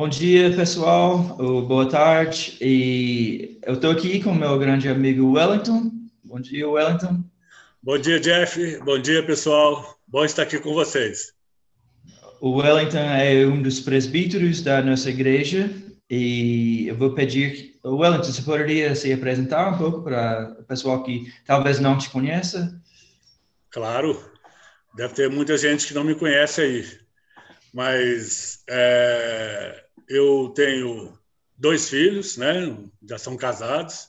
Bom dia, pessoal. Boa tarde. E eu estou aqui com meu grande amigo Wellington. Bom dia, Wellington. Bom dia, Jeff. Bom dia, pessoal. Bom estar aqui com vocês. O Wellington é um dos presbíteros da nossa igreja e eu vou pedir, Wellington, você poderia se apresentar um pouco para o pessoal que talvez não te conheça? Claro, deve ter muita gente que não me conhece aí mas é, eu tenho dois filhos, né? Já são casados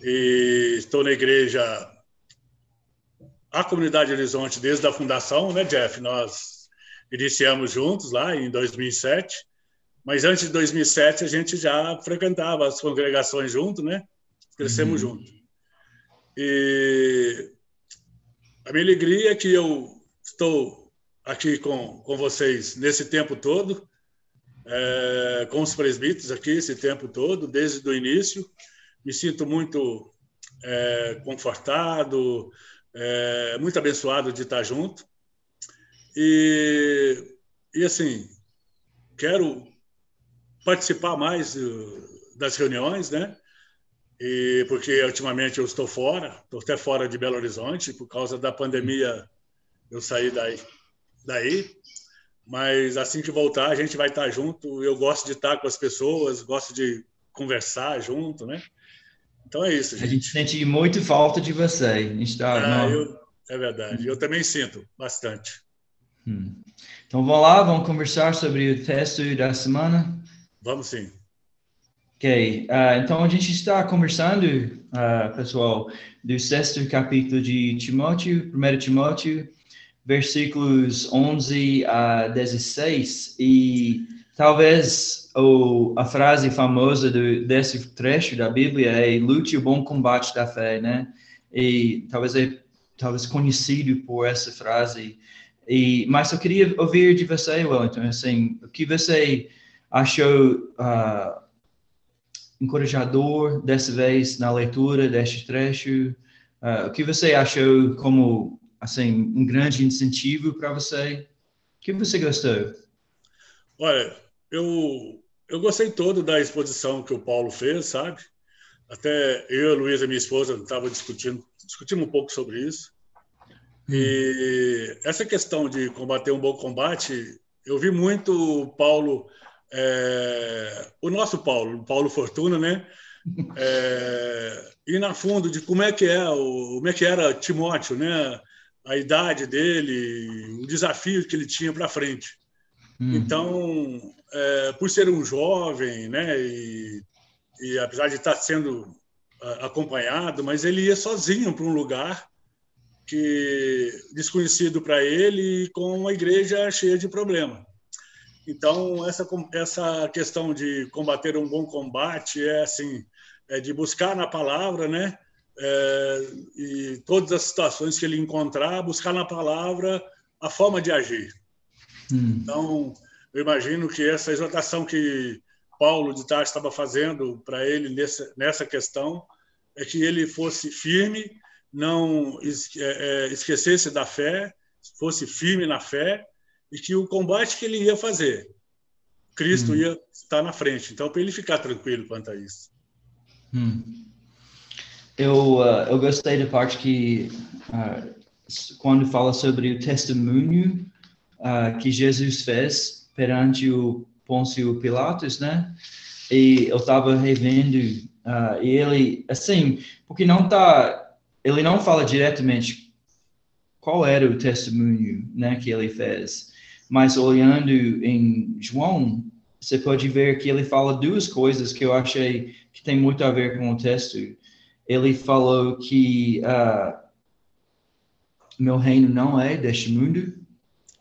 e estou na igreja a comunidade Horizonte desde a fundação, né, Jeff? Nós iniciamos juntos lá em 2007, mas antes de 2007 a gente já frequentava as congregações junto, né? Crescemos uhum. juntos. E a minha alegria é que eu estou aqui com, com vocês nesse tempo todo, é, com os presbíteros aqui esse tempo todo, desde o início. Me sinto muito é, confortado, é, muito abençoado de estar junto. E, e assim, quero participar mais das reuniões, né? E porque ultimamente eu estou fora, estou até fora de Belo Horizonte por causa da pandemia. Eu saí daí daí. Mas assim que voltar, a gente vai estar junto. Eu gosto de estar com as pessoas, gosto de conversar junto, né? Então é isso. Gente. A gente sente muito falta de você. A gente tá, ah, eu, é verdade. Eu também sinto bastante. Hum. Então vamos lá, vamos conversar sobre o texto da semana. Vamos sim. Ok, uh, então a gente está conversando, uh, pessoal, do sexto capítulo de Timóteo, 1 Timóteo, versículos 11 a 16, e talvez o, a frase famosa do, desse trecho da Bíblia é lute o bom combate da fé, né? E talvez é talvez conhecido por essa frase. E, mas eu queria ouvir de você, Wellington, assim, o que você achou uh, encorajador dessa vez na leitura deste trecho? Uh, o que você achou como assim, um grande incentivo para você? O que você gostou? Olha, eu, eu gostei todo da exposição que o Paulo fez, sabe? Até eu, a Luísa, minha esposa, estava discutindo, discutindo um pouco sobre isso. E essa questão de combater um bom combate, eu vi muito o Paulo, é, o nosso Paulo, o Paulo Fortuna, né? É, ir na fundo de como é que é o, como é que era Timóteo, né? A idade dele, o desafio que ele tinha para frente. Uhum. Então, é, por ser um jovem, né, e, e apesar de estar sendo acompanhado, mas ele ia sozinho para um lugar que desconhecido para ele com uma igreja cheia de problema. Então essa essa questão de combater um bom combate é assim, é de buscar na palavra, né, é, e todas as situações que ele encontrar, buscar na palavra a forma de agir. Hum. Então, eu imagino que essa exortação que Paulo de Tarso estava fazendo para ele nessa, nessa questão é que ele fosse firme, não é, é, esquecesse da fé, fosse firme na fé e que o combate que ele ia fazer, Cristo hum. ia estar na frente. Então, para ele ficar tranquilo quanto a isso. Hum eu, uh, eu gostei da parte que, uh, quando fala sobre o testemunho uh, que Jesus fez perante o Pôncio Pilatos, né? E eu estava revendo, e ele, assim, porque não tá, ele não fala diretamente qual era o testemunho, né, que ele fez, mas olhando em João, você pode ver que ele fala duas coisas que eu achei que tem muito a ver com o texto ele falou que uh, meu reino não é deste mundo,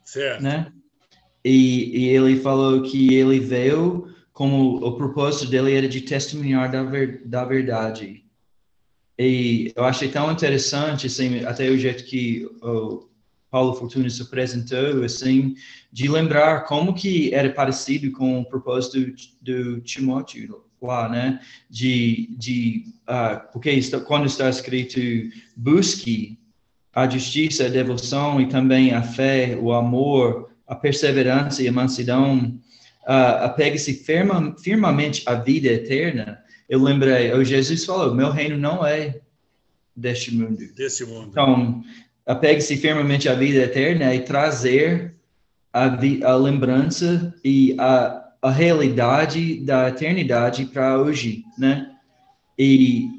certo. né? E, e, ele falou que ele veio como o propósito dele era de testemunhar da, ver, da verdade. E eu achei tão interessante, assim, até o jeito que o Paulo Fortuna se apresentou, assim, de lembrar como que era parecido com o propósito do Timóteo lá, né? De, de uh, porque está, quando está escrito busque a justiça, a devoção e também a fé, o amor, a perseverança e a mansidão, uh, apegue-se firma, firmamente à vida eterna, eu lembrei, o Jesus falou, meu reino não é deste mundo. Desse mundo. Então, apegue-se firmemente à vida eterna e trazer a, a lembrança e a, a realidade da eternidade para hoje, né? E,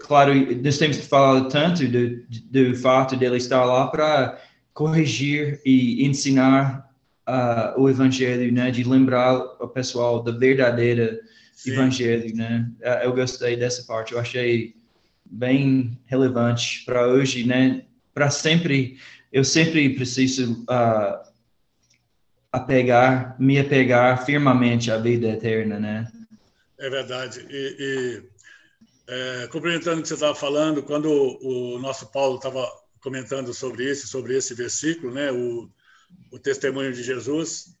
claro, nós temos falado tanto do, do fato dele estar lá para corrigir e ensinar uh, o evangelho, né? De lembrar o pessoal da verdadeira Sim. evangelho, né? Uh, eu gostei dessa parte, eu achei bem relevante para hoje, né? Para sempre, eu sempre preciso uh, apegar, me apegar firmemente à vida eterna, né? É verdade. E, e é, complementando o que você estava falando, quando o, o nosso Paulo estava comentando sobre isso, sobre esse versículo, né? O, o testemunho de Jesus,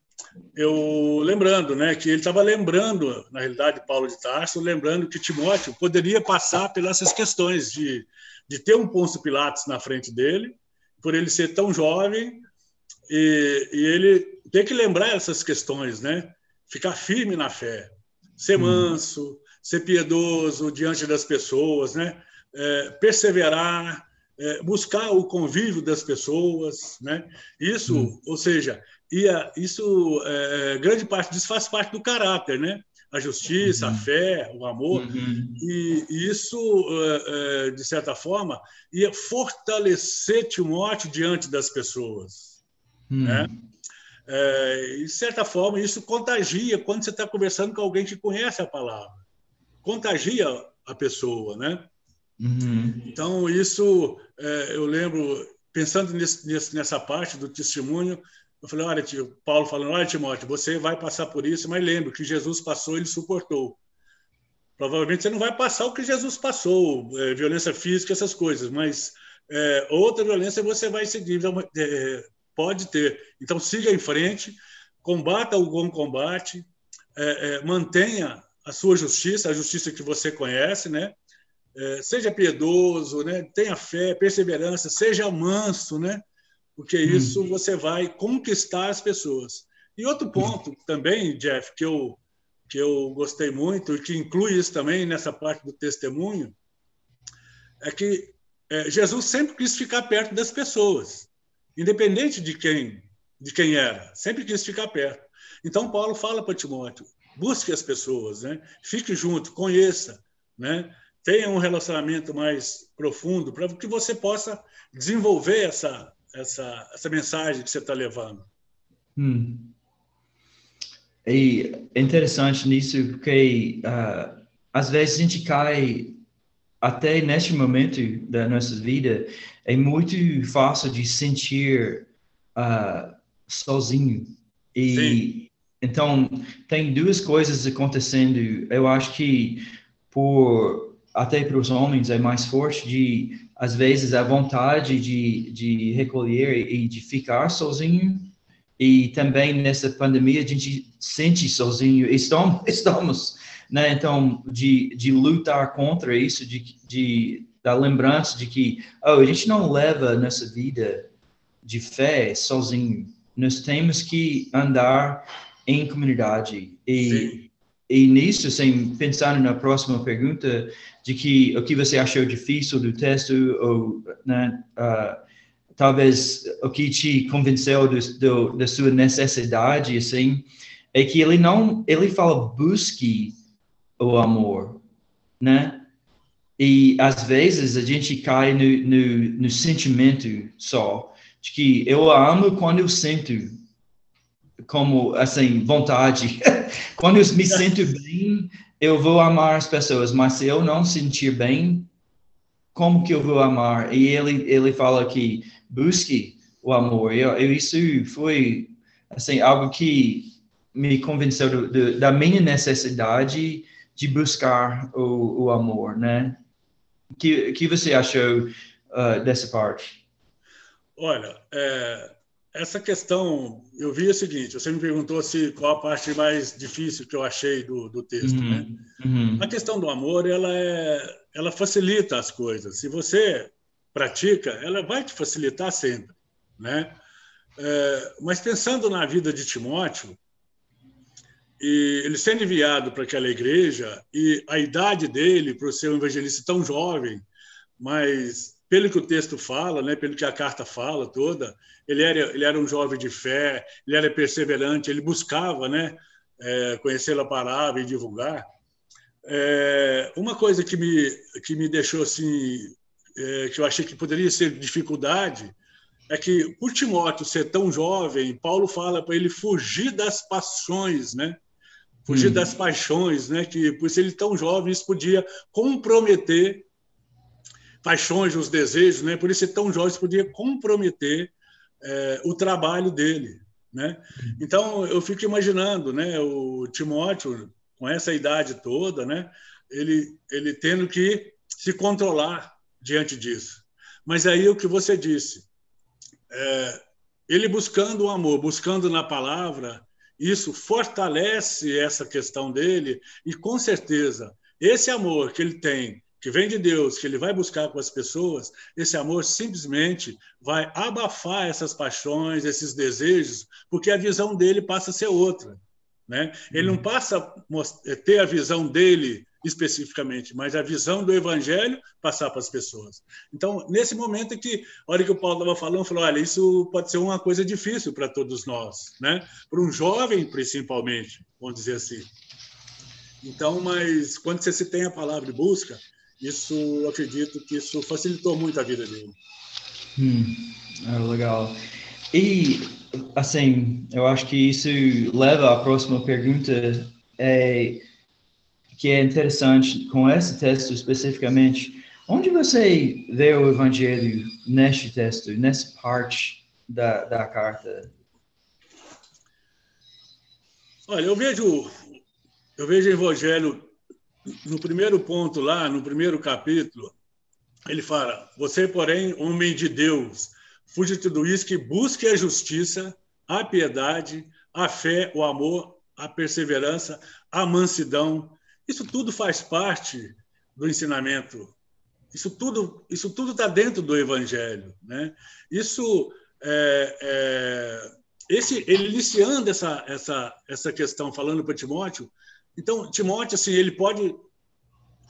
eu lembrando, né, que ele estava lembrando, na realidade, Paulo de Tarso, lembrando que Timóteo poderia passar pelas questões de, de ter um Pôncio Pilatos na frente dele, por ele ser tão jovem, e, e ele ter que lembrar essas questões, né? Ficar firme na fé, ser hum. manso, hum. ser piedoso diante das pessoas, né? É, perseverar, é, buscar o convívio das pessoas, né? Isso, hum. ou seja, ia, isso é, grande parte disso faz parte do caráter, né? A justiça, uhum. a fé, o amor, uhum. e, e, isso, é, é, de certa forma, ia fortalecer Timóteo diante das pessoas, uhum. né? É, de certa forma, isso contagia quando você está conversando com alguém que conhece a palavra, contagia a pessoa, né? Uhum. Então, isso é, eu lembro, pensando nesse, nessa parte do testemunho, eu falei, olha, tio, Paulo falando, olha, Timóteo, você vai passar por isso, mas lembre que Jesus passou, ele suportou. Provavelmente você não vai passar o que Jesus passou, é, violência física, essas coisas, mas é, outra violência você vai seguir, é, pode ter. Então, siga em frente, combata o bom combate, é, é, mantenha a sua justiça, a justiça que você conhece, né? É, seja piedoso, né? tenha fé, perseverança, seja manso, né? porque hum. isso hum. você vai conquistar as pessoas. E outro ponto também, Jeff, que eu, que eu gostei muito e que inclui isso também nessa parte do testemunho, é que é, Jesus sempre quis ficar perto das pessoas, independente de quem, de quem era, sempre quis ficar perto. Então Paulo fala para Timóteo: busque as pessoas, né? Fique junto, conheça, né? tenha um relacionamento mais profundo para que você possa desenvolver essa, essa, essa mensagem que você está levando. Hum. E é interessante nisso porque uh, às vezes a gente cai até neste momento da nossa vida é muito fácil de sentir uh, sozinho. E Sim. então tem duas coisas acontecendo. Eu acho que por até para os homens é mais forte de às vezes a vontade de, de recolher e de ficar sozinho. E também nessa pandemia a gente sente sozinho. Estamos estamos né? Então de, de lutar contra isso de, de da lembrança de que oh, a gente não leva nessa vida de fé sozinho. Nós temos que andar em comunidade. E Sim. e nisso sem pensar na próxima pergunta de que o que você achou difícil do texto ou né, uh, talvez o que te convenceu do, do, da sua necessidade assim é que ele não ele fala busque o amor né e às vezes a gente cai no, no, no sentimento só de que eu amo quando eu sinto como assim vontade quando eu me sinto bem eu vou amar as pessoas, mas se eu não sentir bem, como que eu vou amar? E ele ele fala que busque o amor. E eu, isso foi assim algo que me convenceu do, do, da minha necessidade de buscar o, o amor, né? Que que você achou uh, dessa parte? Olha, é, essa questão, eu vi o seguinte: você me perguntou se qual a parte mais difícil que eu achei do, do texto, uhum, né? Uhum. A questão do amor, ela é, ela facilita as coisas. Se você pratica, ela vai te facilitar sempre, né? É, mas pensando na vida de Timóteo, e ele sendo enviado para aquela igreja e a idade dele para ser um evangelista tão jovem, mas pelo que o texto fala, né, pelo que a carta fala toda, ele era ele era um jovem de fé, ele era perseverante, ele buscava, né, é, conhecer a palavra e divulgar. É, uma coisa que me que me deixou assim, é, que eu achei que poderia ser dificuldade, é que por Timóteo ser tão jovem, Paulo fala para ele fugir das paixões, né? Fugir hum. das paixões, né? Que por ser ele tão jovem, isso podia comprometer paixões, os desejos, né? Por isso ser tão jovem, isso podia comprometer é, o trabalho dele, né? Hum. Então eu fico imaginando, né? O Timóteo com essa idade toda, né? Ele ele tendo que se controlar diante disso. Mas aí o que você disse, é, ele buscando o amor, buscando na palavra, isso fortalece essa questão dele e com certeza esse amor que ele tem, que vem de Deus, que ele vai buscar com as pessoas, esse amor simplesmente vai abafar essas paixões, esses desejos, porque a visão dele passa a ser outra, né? Ele não uhum. passa a ter a visão dele especificamente, mas a visão do evangelho passar para as pessoas. Então, nesse momento é que, a hora que o Paulo estava falando, falou, olha, isso pode ser uma coisa difícil para todos nós, né? Para um jovem, principalmente, vamos dizer assim. Então, mas quando você se tem a palavra de busca, isso, acredito que isso facilitou muito a vida dele. Hum, é legal. E, assim, eu acho que isso leva à próxima pergunta, é que é interessante com esse texto especificamente. Onde você vê o evangelho neste texto, nessa parte da, da carta? Olha, eu vejo eu vejo o evangelho no primeiro ponto lá, no primeiro capítulo, ele fala: "Você, porém, homem de Deus, fuja de tudo isso que busque a justiça, a piedade, a fé, o amor, a perseverança, a mansidão, isso tudo faz parte do ensinamento. Isso tudo, isso tudo está dentro do Evangelho, né? Isso, é, é, esse, ele iniciando essa essa essa questão, falando para Timóteo. Então, Timóteo, assim, ele pode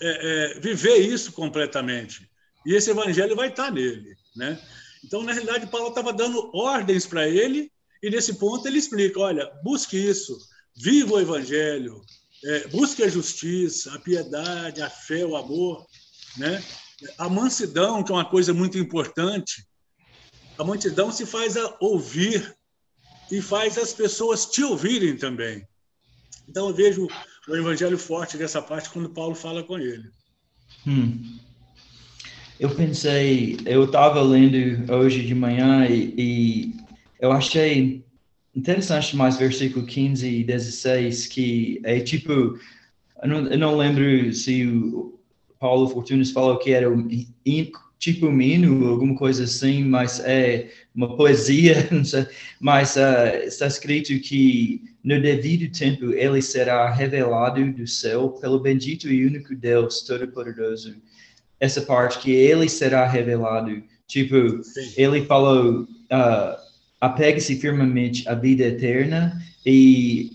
é, é, viver isso completamente. E esse Evangelho vai estar tá nele, né? Então, na realidade, Paulo estava dando ordens para ele e nesse ponto ele explica: olha, busque isso, viva o Evangelho, é, busque a justiça, a piedade, a fé, o amor, né? A mansidão, que é uma coisa muito importante. A mansidão se faz a ouvir e faz as pessoas te ouvirem também. Então eu vejo o evangelho forte dessa parte quando Paulo fala com ele. Hum. Eu pensei, eu estava lendo hoje de manhã e, e eu achei interessante mais versículo 15 e 16, que é tipo, eu não, eu não lembro se o Paulo Fortunes falou que era um, tipo hino, alguma coisa assim, mas é uma poesia, mas uh, está escrito que no devido tempo ele será revelado do céu pelo bendito e único Deus Todo-Poderoso. Essa parte que ele será revelado, tipo, Sim. ele falou, uh, apegue-se firmemente à vida eterna e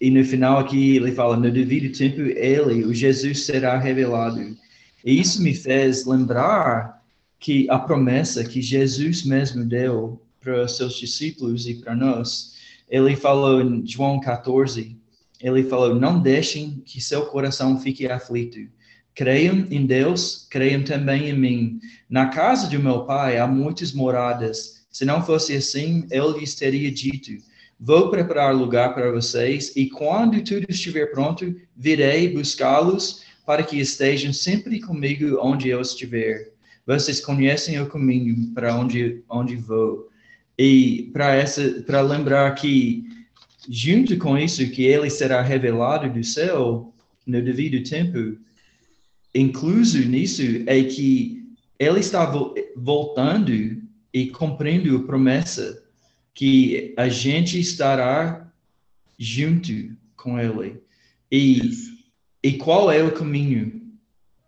e no final aqui ele fala no devido tempo ele o Jesus será revelado. E isso me fez lembrar que a promessa que Jesus mesmo deu para seus discípulos e para nós ele falou em João 14 ele falou não deixem que seu coração fique aflito. Creiam em Deus creiam também em mim. Na casa de meu pai há muitas moradas se não fosse assim, ele lhes teria dito: Vou preparar lugar para vocês, e quando tudo estiver pronto, virei buscá-los para que estejam sempre comigo onde eu estiver. Vocês conhecem o caminho para onde onde vou. E para lembrar que junto com isso que ele será revelado do céu no devido tempo, incluso nisso é que ele está voltando e cumprindo a promessa que a gente estará junto com Ele. E, e qual é o caminho?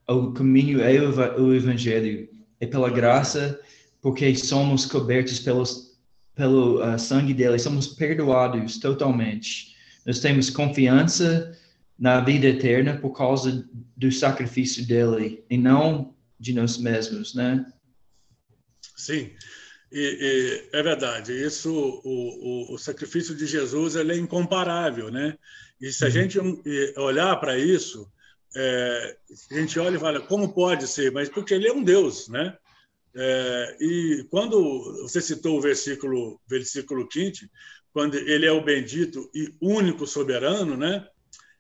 O caminho é o, Evangelho. É pela graça, porque somos cobertos pelos, pelo uh, sangue dele, somos perdoados totalmente. nós temos confiança na vida eterna por causa do sacrifício dele e não de nós mesmos, né? Sim, e, e é verdade. Isso, o, o, o, sacrifício de Jesus, ele é incomparável, né? E se a uhum. gente olhar para isso, é, a gente olha e fala como pode ser, mas porque ele é um Deus, né? É, e quando você citou o versículo, versículo 5, quando ele é o bendito e único soberano, né?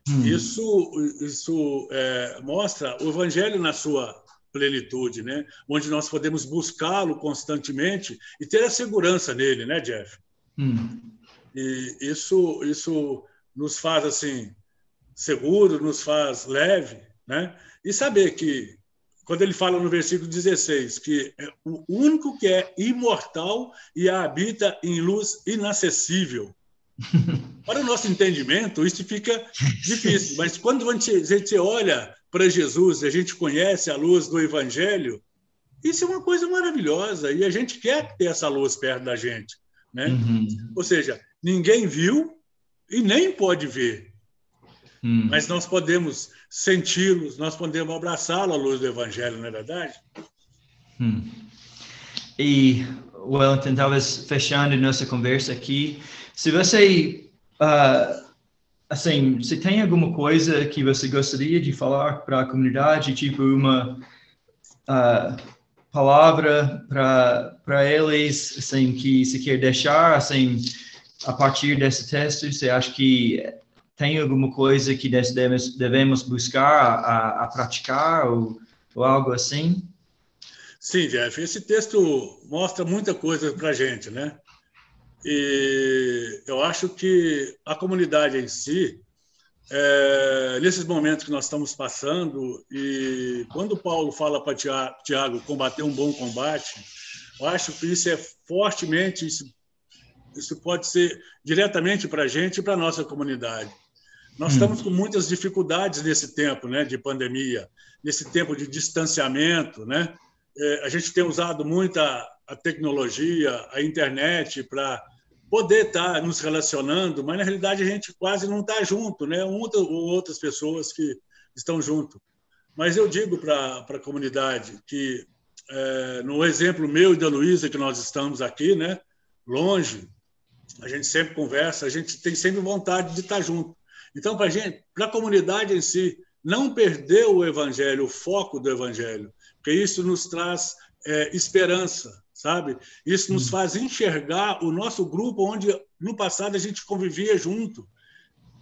Hum. Isso, isso é, mostra o evangelho na sua plenitude, né? Onde nós podemos buscá-lo constantemente e ter a segurança nele, né, Jeff? Hum. E isso, isso nos faz assim seguro, nos faz leve, né? E saber que quando ele fala no versículo 16 que é o único que é imortal e habita em luz inacessível. Para o nosso entendimento, isso fica difícil, mas quando a gente, a gente olha para Jesus, a gente conhece a luz do Evangelho, isso é uma coisa maravilhosa e a gente quer ter essa luz perto da gente. Né? Uhum. Ou seja, ninguém viu e nem pode ver, uhum. mas nós podemos senti-los, nós podemos abraçá-lo à luz do Evangelho, não é verdade? Hum. E, Wellington, talvez fechando nossa conversa aqui, se você, uh, assim, se tem alguma coisa que você gostaria de falar para a comunidade, tipo uma uh, palavra para eles, assim, que se quer deixar, assim, a partir desse texto, você acha que tem alguma coisa que devemos, devemos buscar a, a praticar ou, ou, algo assim? Sim, Jeff, esse texto mostra muita coisa para a gente, né? E eu acho que a comunidade em si, é, nesses momentos que nós estamos passando, e quando Paulo fala para Tiago combater um bom combate, eu acho que isso é fortemente, isso, isso pode ser diretamente para a gente e para a nossa comunidade. Nós hum. estamos com muitas dificuldades nesse tempo né, de pandemia, nesse tempo de distanciamento. Né? É, a gente tem usado muita a tecnologia, a internet para poder estar tá nos relacionando, mas na realidade a gente quase não está junto, né? Ou outras pessoas que estão junto. Mas eu digo para a comunidade que, é, no exemplo meu e da Luísa, que nós estamos aqui, né? longe, a gente sempre conversa, a gente tem sempre vontade de estar tá junto. Então, para gente, para a comunidade em si, não perder o evangelho, o foco do evangelho, porque isso nos traz é, esperança, sabe? Isso nos hum. faz enxergar o nosso grupo onde no passado a gente convivia junto.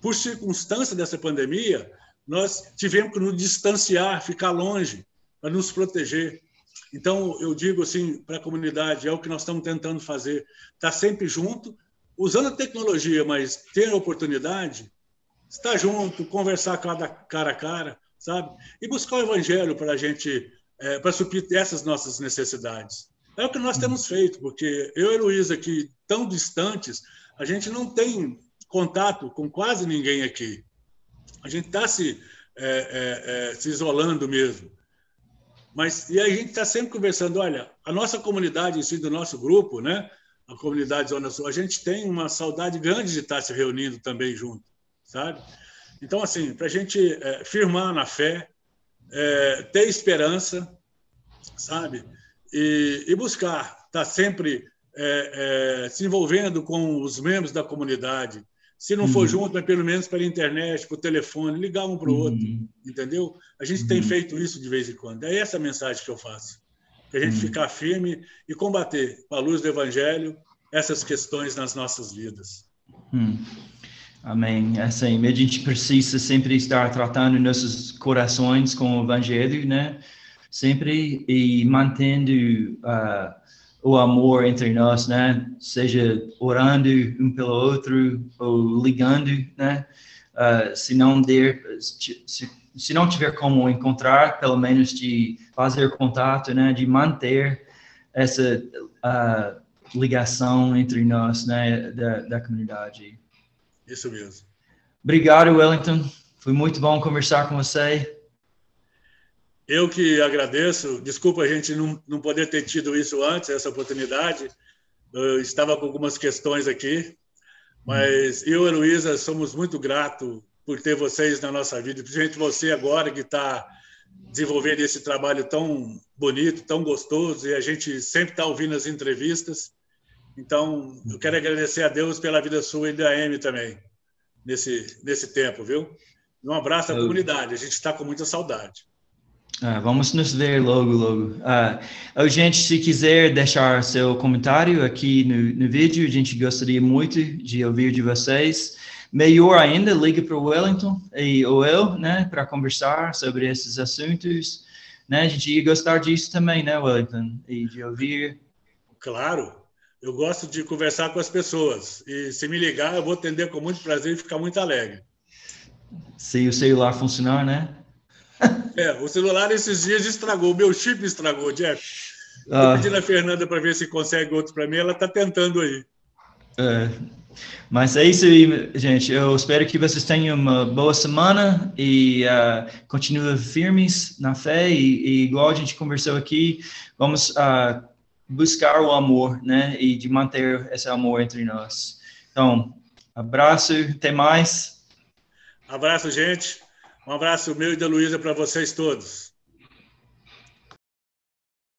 Por circunstância dessa pandemia, nós tivemos que nos distanciar, ficar longe, para nos proteger. Então, eu digo assim para a comunidade, é o que nós estamos tentando fazer, estar tá sempre junto, usando a tecnologia, mas ter a oportunidade estar junto, conversar cara, cara a cara, sabe? E buscar o evangelho para a gente, é, para suprir essas nossas necessidades. É o que nós temos feito, porque eu e Luiz aqui, tão distantes, a gente não tem contato com quase ninguém aqui. A gente está se, é, é, é, se isolando mesmo. Mas, e a gente está sempre conversando, olha, a nossa comunidade em si, do nosso grupo, né? a comunidade Zona Sul, a gente tem uma saudade grande de estar se reunindo também junto sabe? Então, assim, para a gente é, firmar na fé, é, ter esperança, sabe? E, e buscar estar tá sempre é, é, se envolvendo com os membros da comunidade. Se não for uhum. junto, mas pelo menos pela internet, por telefone, ligar um para o outro, uhum. entendeu? A gente uhum. tem feito isso de vez em quando. É essa a mensagem que eu faço. Que a gente uhum. ficar firme e combater, com a luz do Evangelho, essas questões nas nossas vidas. Hum. Amém. Assim, a gente precisa sempre estar tratando nossos corações com o Evangelho, né? Sempre e mantendo uh, o amor entre nós, né? Seja orando um pelo outro ou ligando, né? Uh, se não der, se, se não tiver como encontrar, pelo menos de fazer contato, né? De manter essa uh, ligação entre nós, né? Da, da comunidade. Isso mesmo. Obrigado, Wellington. Foi muito bom conversar com você. Eu que agradeço. Desculpa a gente não, não poder ter tido isso antes, essa oportunidade. Eu estava com algumas questões aqui, Mas eu e a Luísa somos muito gratos por ter vocês na nossa vida, principalmente você agora que está desenvolvendo esse trabalho tão bonito, tão gostoso, e a gente sempre está ouvindo as entrevistas. Então, eu quero agradecer a Deus pela vida sua e da Amy também, nesse, nesse tempo, viu? Um abraço à comunidade, a gente está com muita saudade. Ah, vamos nos ver logo, logo. Ah, gente, se quiser deixar seu comentário aqui no, no vídeo, a gente gostaria muito de ouvir de vocês. Melhor ainda, ligue para o Wellington e, ou eu, né, para conversar sobre esses assuntos. Né? A gente ia gostar disso também, né, Wellington? E de ouvir. Claro, eu gosto de conversar com as pessoas. E se me ligar, eu vou atender com muito prazer e ficar muito alegre. Se o celular funcionar, né? É, o celular esses dias estragou, o meu chip estragou, Jeff. Estou ah. pedindo a Fernanda para ver se consegue outro para mim, ela está tentando aí. É, mas é isso aí, gente. Eu espero que vocês tenham uma boa semana e uh, continuem firmes na fé. E, e, igual a gente conversou aqui, vamos uh, buscar o amor, né? E de manter esse amor entre nós. Então, abraço, até mais. Abraço, gente. Um abraço meu e da Luísa para vocês todos.